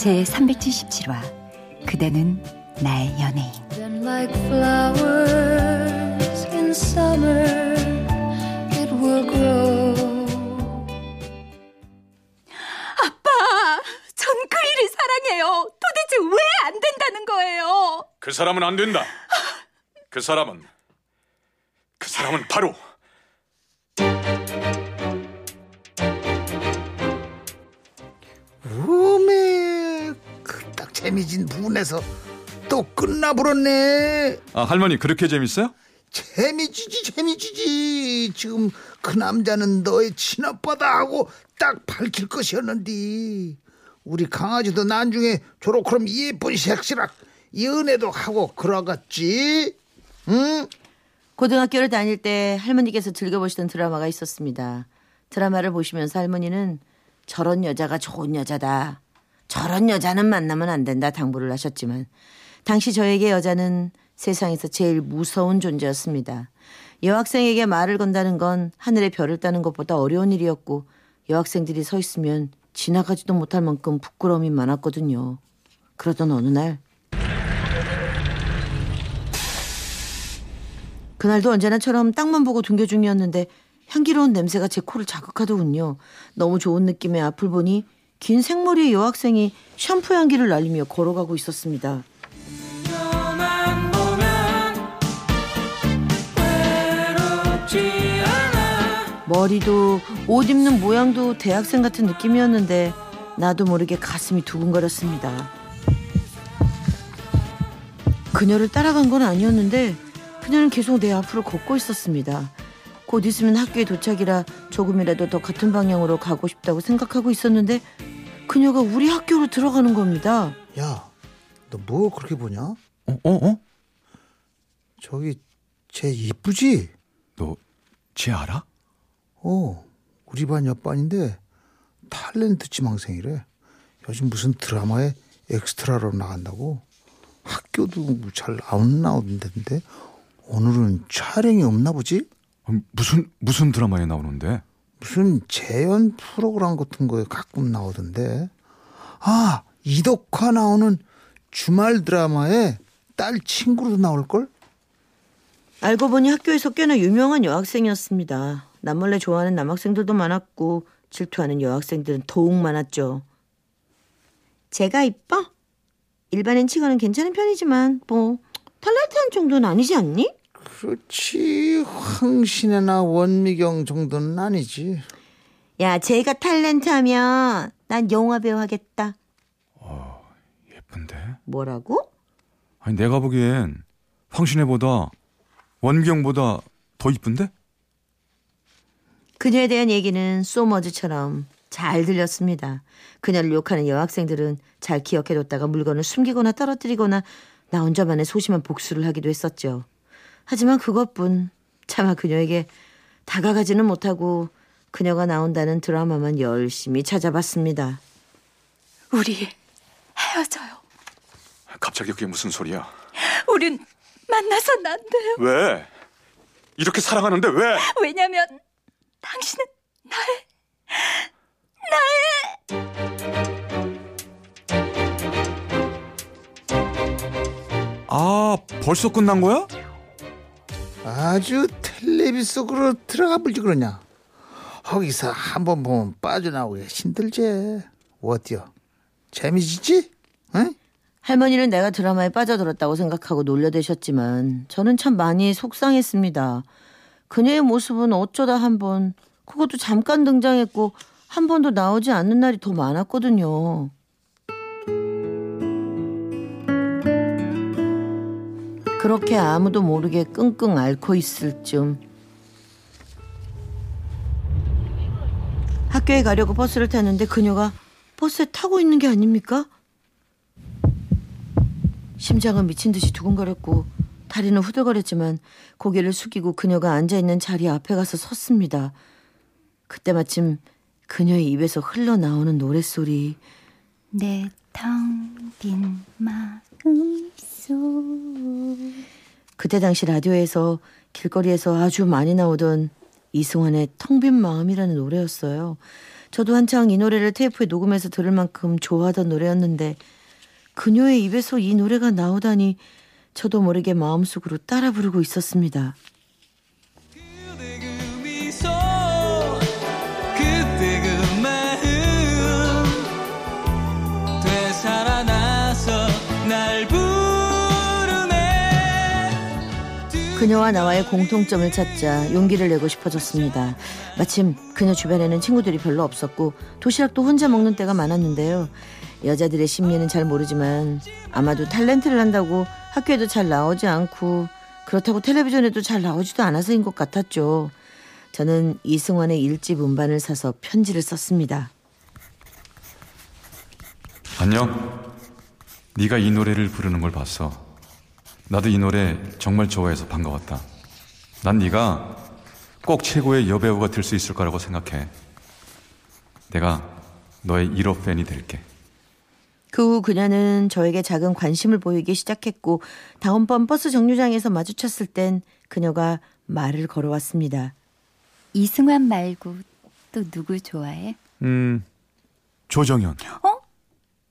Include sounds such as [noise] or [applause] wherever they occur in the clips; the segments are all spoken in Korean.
제 377화 그대는 나의 연예인 아빠, 전 그 일이 사랑해요. 도대체 왜 안 된다는 거예요? 그 사람은 안 된다. 그 사람은 그 사람은 바로 재미진 부분에서 또 끝나버렸네. 아, 할머니 그렇게 재밌어요? 재미지지 재미지지. 지금 그 남자는 너의 친아빠다 하고 딱 밝힐 것이었는데 우리 강아지도 나중에 저렇게 예쁜 색시락 연애도 하고 그러겠지. 응? 고등학교를 다닐 때 할머니께서 즐겨보시던 드라마가 있었습니다. 드라마를 보시면서 할머니는 저런 여자가 좋은 여자다. 저런 여자는 만나면 안 된다 당부를 하셨지만 당시 저에게 여자는 세상에서 제일 무서운 존재였습니다. 여학생에게 말을 건다는 건 하늘의 별을 따는 것보다 어려운 일이었고 여학생들이 서 있으면 지나가지도 못할 만큼 부끄러움이 많았거든요. 그러던 어느 날 그날도 언제나처럼 땅만 보고 등교 중이었는데 향기로운 냄새가 제 코를 자극하더군요. 너무 좋은 느낌의 앞을 보니 긴 생머리의 여학생이 샴푸 향기를 날리며 걸어가고 있었습니다. 머리도 옷 입는 모양도 대학생 같은 느낌이었는데 나도 모르게 가슴이 두근거렸습니다. 그녀를 따라간 건 아니었는데 그녀는 계속 내 앞으로 걷고 있었습니다. 곧 있으면 학교에 도착이라 조금이라도 더 같은 방향으로 가고 싶다고 생각하고 있었는데 그녀가 우리 학교로 들어가는 겁니다. 야, 너 뭐 그렇게 보냐? 어, 어, 어? 저기 쟤 이쁘지? 너 쟤 알아? 어, 우리 반 옆반인데 탤런트 지망생이래. 요즘 무슨 드라마에 엑스트라로 나간다고. 학교도 잘 안 나오던데 오늘은 촬영이 없나 보지? 아, 무슨 무슨 드라마에 나오는데? 무슨 재연 프로그램 같은 거에 가끔 나오던데. 아, 이덕화 나오는 주말 드라마에 딸 친구로 나올걸? 알고 보니 학교에서 꽤나 유명한 여학생이었습니다. 남몰래 좋아하는 남학생들도 많았고 질투하는 여학생들은 더욱 많았죠. 제가 이뻐? 일반인 치고는 괜찮은 편이지만 뭐 탤런트한 정도는 아니지 않니? 그렇지. 황신혜나 원미경 정도는 아니지. 야, 제가 탤런트 하면 난 영화 배우 하겠다. 예쁜데? 뭐라고? 아니 내가 보기엔 황신혜보다 원경보다 더 이쁜데? 그녀에 대한 얘기는 소머즈처럼 잘 들렸습니다. 그녀를 욕하는 여학생들은 잘 기억해뒀다가 물건을 숨기거나 떨어뜨리거나 나 혼자만의 소심한 복수를 하기도 했었죠. 하지만 그것뿐 차마 그녀에게 다가가지는 못하고 그녀가 나온다는 드라마만 열심히 찾아봤습니다. 우리 헤어져요. 갑자기 그게 무슨 소리야? 우린 만나선 안 돼요. 왜? 이렇게 사랑하는데 왜? 왜냐면 당신은 나의 아 벌써 끝난 거야? 아주 텔레비 속으로 들어가 볼지 그러냐. 거기서 한 번 보면 빠져나오기 힘들지. 어때요? 재미지지? 응? 할머니는 내가 드라마에 빠져들었다고 생각하고 놀려대셨지만 저는 참 많이 속상했습니다. 그녀의 모습은 어쩌다 한 번, 그것도 잠깐 등장했고 한 번도 나오지 않는 날이 더 많았거든요. 그렇게 아무도 모르게 끙끙 앓고 있을 쯤 학교에 가려고 버스를 탔는데 그녀가 버스에 타고 있는 게 아닙니까? 심장은 미친 듯이 두근거렸고 다리는 후들거렸지만 고개를 숙이고 그녀가 앉아 있는 자리 앞에 가서 섰습니다. 그때 마침 그녀의 입에서 흘러나오는 노랫소리 내 텅빈 마음 속 그때 당시 라디오에서 길거리에서 아주 많이 나오던 이승환의 텅 빈 마음이라는 노래였어요. 저도 한창 이 노래를 테이프에 녹음해서 들을 만큼 좋아하던 노래였는데 그녀의 입에서 이 노래가 나오다니 저도 모르게 마음속으로 따라 부르고 있었습니다. 그녀와 나와의 공통점을 찾자 용기를 내고 싶어졌습니다. 마침 그녀 주변에는 친구들이 별로 없었고 도시락도 혼자 먹는 때가 많았는데요. 여자들의 심리는 잘 모르지만 아마도 탤런트를 한다고 학교에도 잘 나오지 않고 그렇다고 텔레비전에도 잘 나오지도 않아서인 것 같았죠. 저는 이승환의 일집 음반을 사서 편지를 썼습니다. 안녕. 네가 이 노래를 부르는 걸 봤어. 나도 이 노래 정말 좋아해서 반가웠다. 난 네가 꼭 최고의 여배우가 될 수 있을 거라고 생각해. 내가 너의 1호 팬이 될게. 그 후 그녀는 저에게 작은 관심을 보이기 시작했고 다음번 버스 정류장에서 마주쳤을 땐 그녀가 말을 걸어왔습니다. 이승환 말고 또 누구 좋아해? 음, 조정현.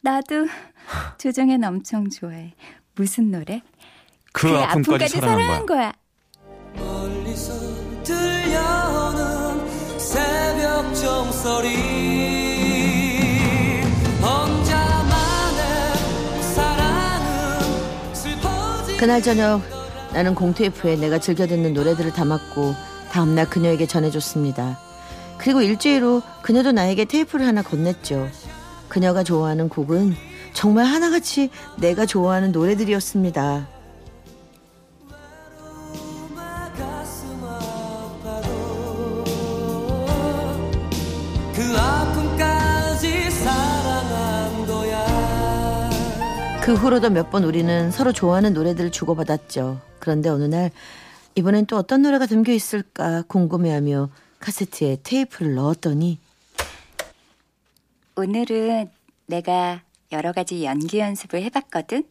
나도 조정현 엄청 좋아해. 무슨 노래? 그, 아픔까지, 사랑한 거야. 멀리서 들려오는 새벽 종소리 혼자만의 사랑은 슬퍼지 그날 저녁 나는 공투F에 내가 즐겨 듣는 노래들을 담았고 다음날 그녀에게 전해줬습니다. 그리고 일주일 후 그녀도 나에게 테이프를 하나 건넸죠. 그녀가 좋아하는 곡은 정말 하나같이 내가 좋아하는 노래들이었습니다. 그 후로도 몇 번 우리는 서로 좋아하는 노래들을 주고받았죠. 그런데 어느 날 이번엔 또 어떤 노래가 담겨 있을까 궁금해하며 카세트에 테이프를 넣었더니 오늘은 내가 여러 가지 연기 연습을 해봤거든.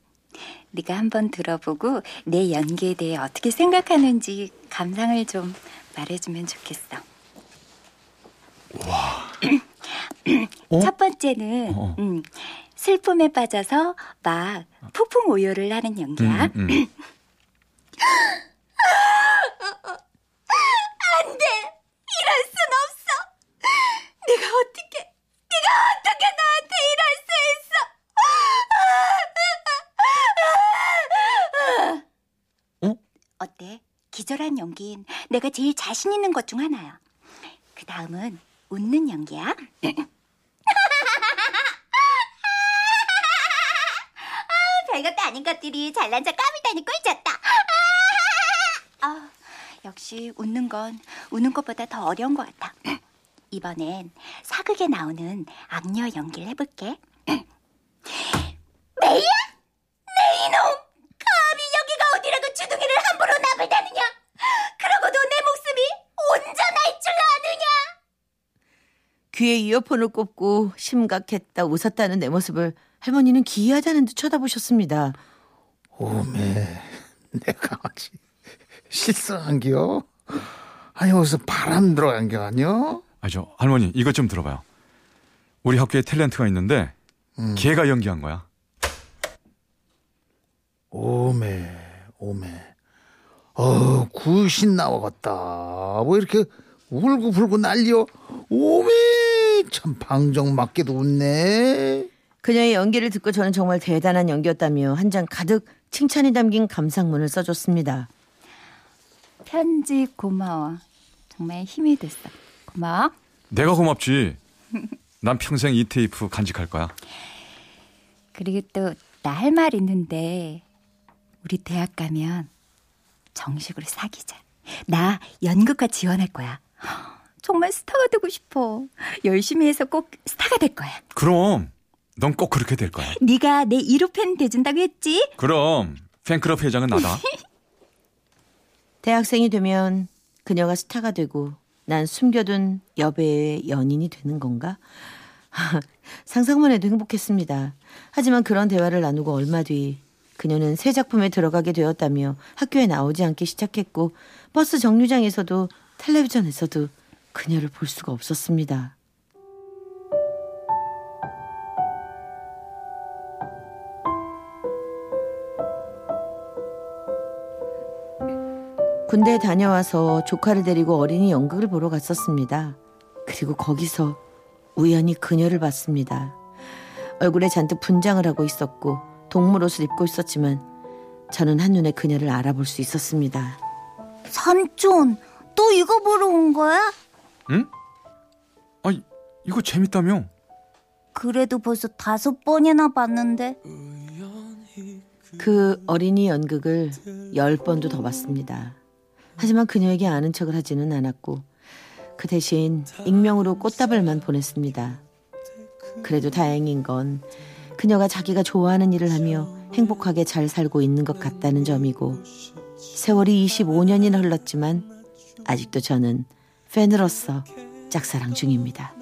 네가 한번 들어보고 내 연기에 대해 어떻게 생각하는지 감상을 좀 말해주면 좋겠어. [clears throat] 어? 첫 번째는 어. 음, 슬픔에 빠져서 막 폭풍 오열을 하는 연기야. 음, 음. 이럴 순 없어. 내가 어떻게, 네가 어떻게 나한테 이럴 수 있어? 어때? 기절한 연기인 내가 제일 자신 있는 것 중 하나야. 그 다음은 웃는 연기야. 별것도 아닌 것들이 잘난 척 까불다니 꿀졌다. 아, 역시 웃는 건 우는 것보다 더 어려운 것 같아. [clears throat] 이번엔 사극에 나오는 악녀 연기를 해볼게. [clears throat] 메이야? 내 이놈! 감히 여기가 어디라고 주둥이를 함부로 나불다느냐? 그러고도 내 목숨이 온전할 줄 아느냐? 귀에 이어폰을 꼽고 심각했다 웃었다는 내 모습을 할머니는 기이하다는 듯 쳐다보셨습니다. 오메, 내 강아지 실성한겨? 아니 어디서 바람 들어간 게 아니여? 아니, 저, 할머니, 이것 좀 들어봐요. 우리 학교에 탤런트가 있는데, 걔가 연기한 거야. 오메, 오메. 어, 굿신 나와갔다. 뭐 이렇게 울고불고 난리여. 오메, 참 방정 맞게도 웃네. 그녀의 연기를 듣고 저는 정말 대단한 연기였다며 한 장 가득 칭찬이 담긴 감상문을 써줬습니다. 편지 고마워. 정말 힘이 됐어. 고마워. 내가 고맙지. 난 평생 이 테이프 간직할 거야. 그리고 또 나 할 말 있는데 우리 대학 가면 정식으로 사귀자. 나 연극과 지원할 거야. 정말 스타가 되고 싶어. 열심히 해서 꼭 스타가 될 거야. 그럼, 넌 꼭 그렇게 될 거야. 네가 내 1호 팬 돼준다고 했지? 그럼 팬클럽 회장은 나다. [laughs] 대학생이 되면 그녀가 스타가 되고 난 숨겨둔 여배우의 연인이 되는 건가? [laughs] 상상만 해도 행복했습니다. 하지만 그런 대화를 나누고 얼마 뒤 그녀는 새 작품에 들어가게 되었다며 학교에 나오지 않기 시작했고 버스 정류장에서도 텔레비전에서도 그녀를 볼 수가 없었습니다. 군대에 다녀와서 조카를 데리고 어린이 연극을 보러 갔었습니다. 그리고 거기서 우연히 그녀를 봤습니다. 얼굴에 잔뜩 분장을 하고 있었고 동물 옷을 입고 있었지만 저는 한눈에 그녀를 알아볼 수 있었습니다. 삼촌, 또 이거 보러 온 거야? 응? 아니, 이거 재밌다며? 그래도 벌써 다섯 번이나 봤는데. 그 어린이 연극을 열 번도 더 봤습니다. 하지만 그녀에게 아는 척을 하지는 않았고 그 대신 익명으로 꽃다발만 보냈습니다. 그래도 다행인 건 그녀가 자기가 좋아하는 일을 하며 행복하게 잘 살고 있는 것 같다는 점이고 세월이 25년이나 흘렀지만 아직도 저는 팬으로서 짝사랑 중입니다.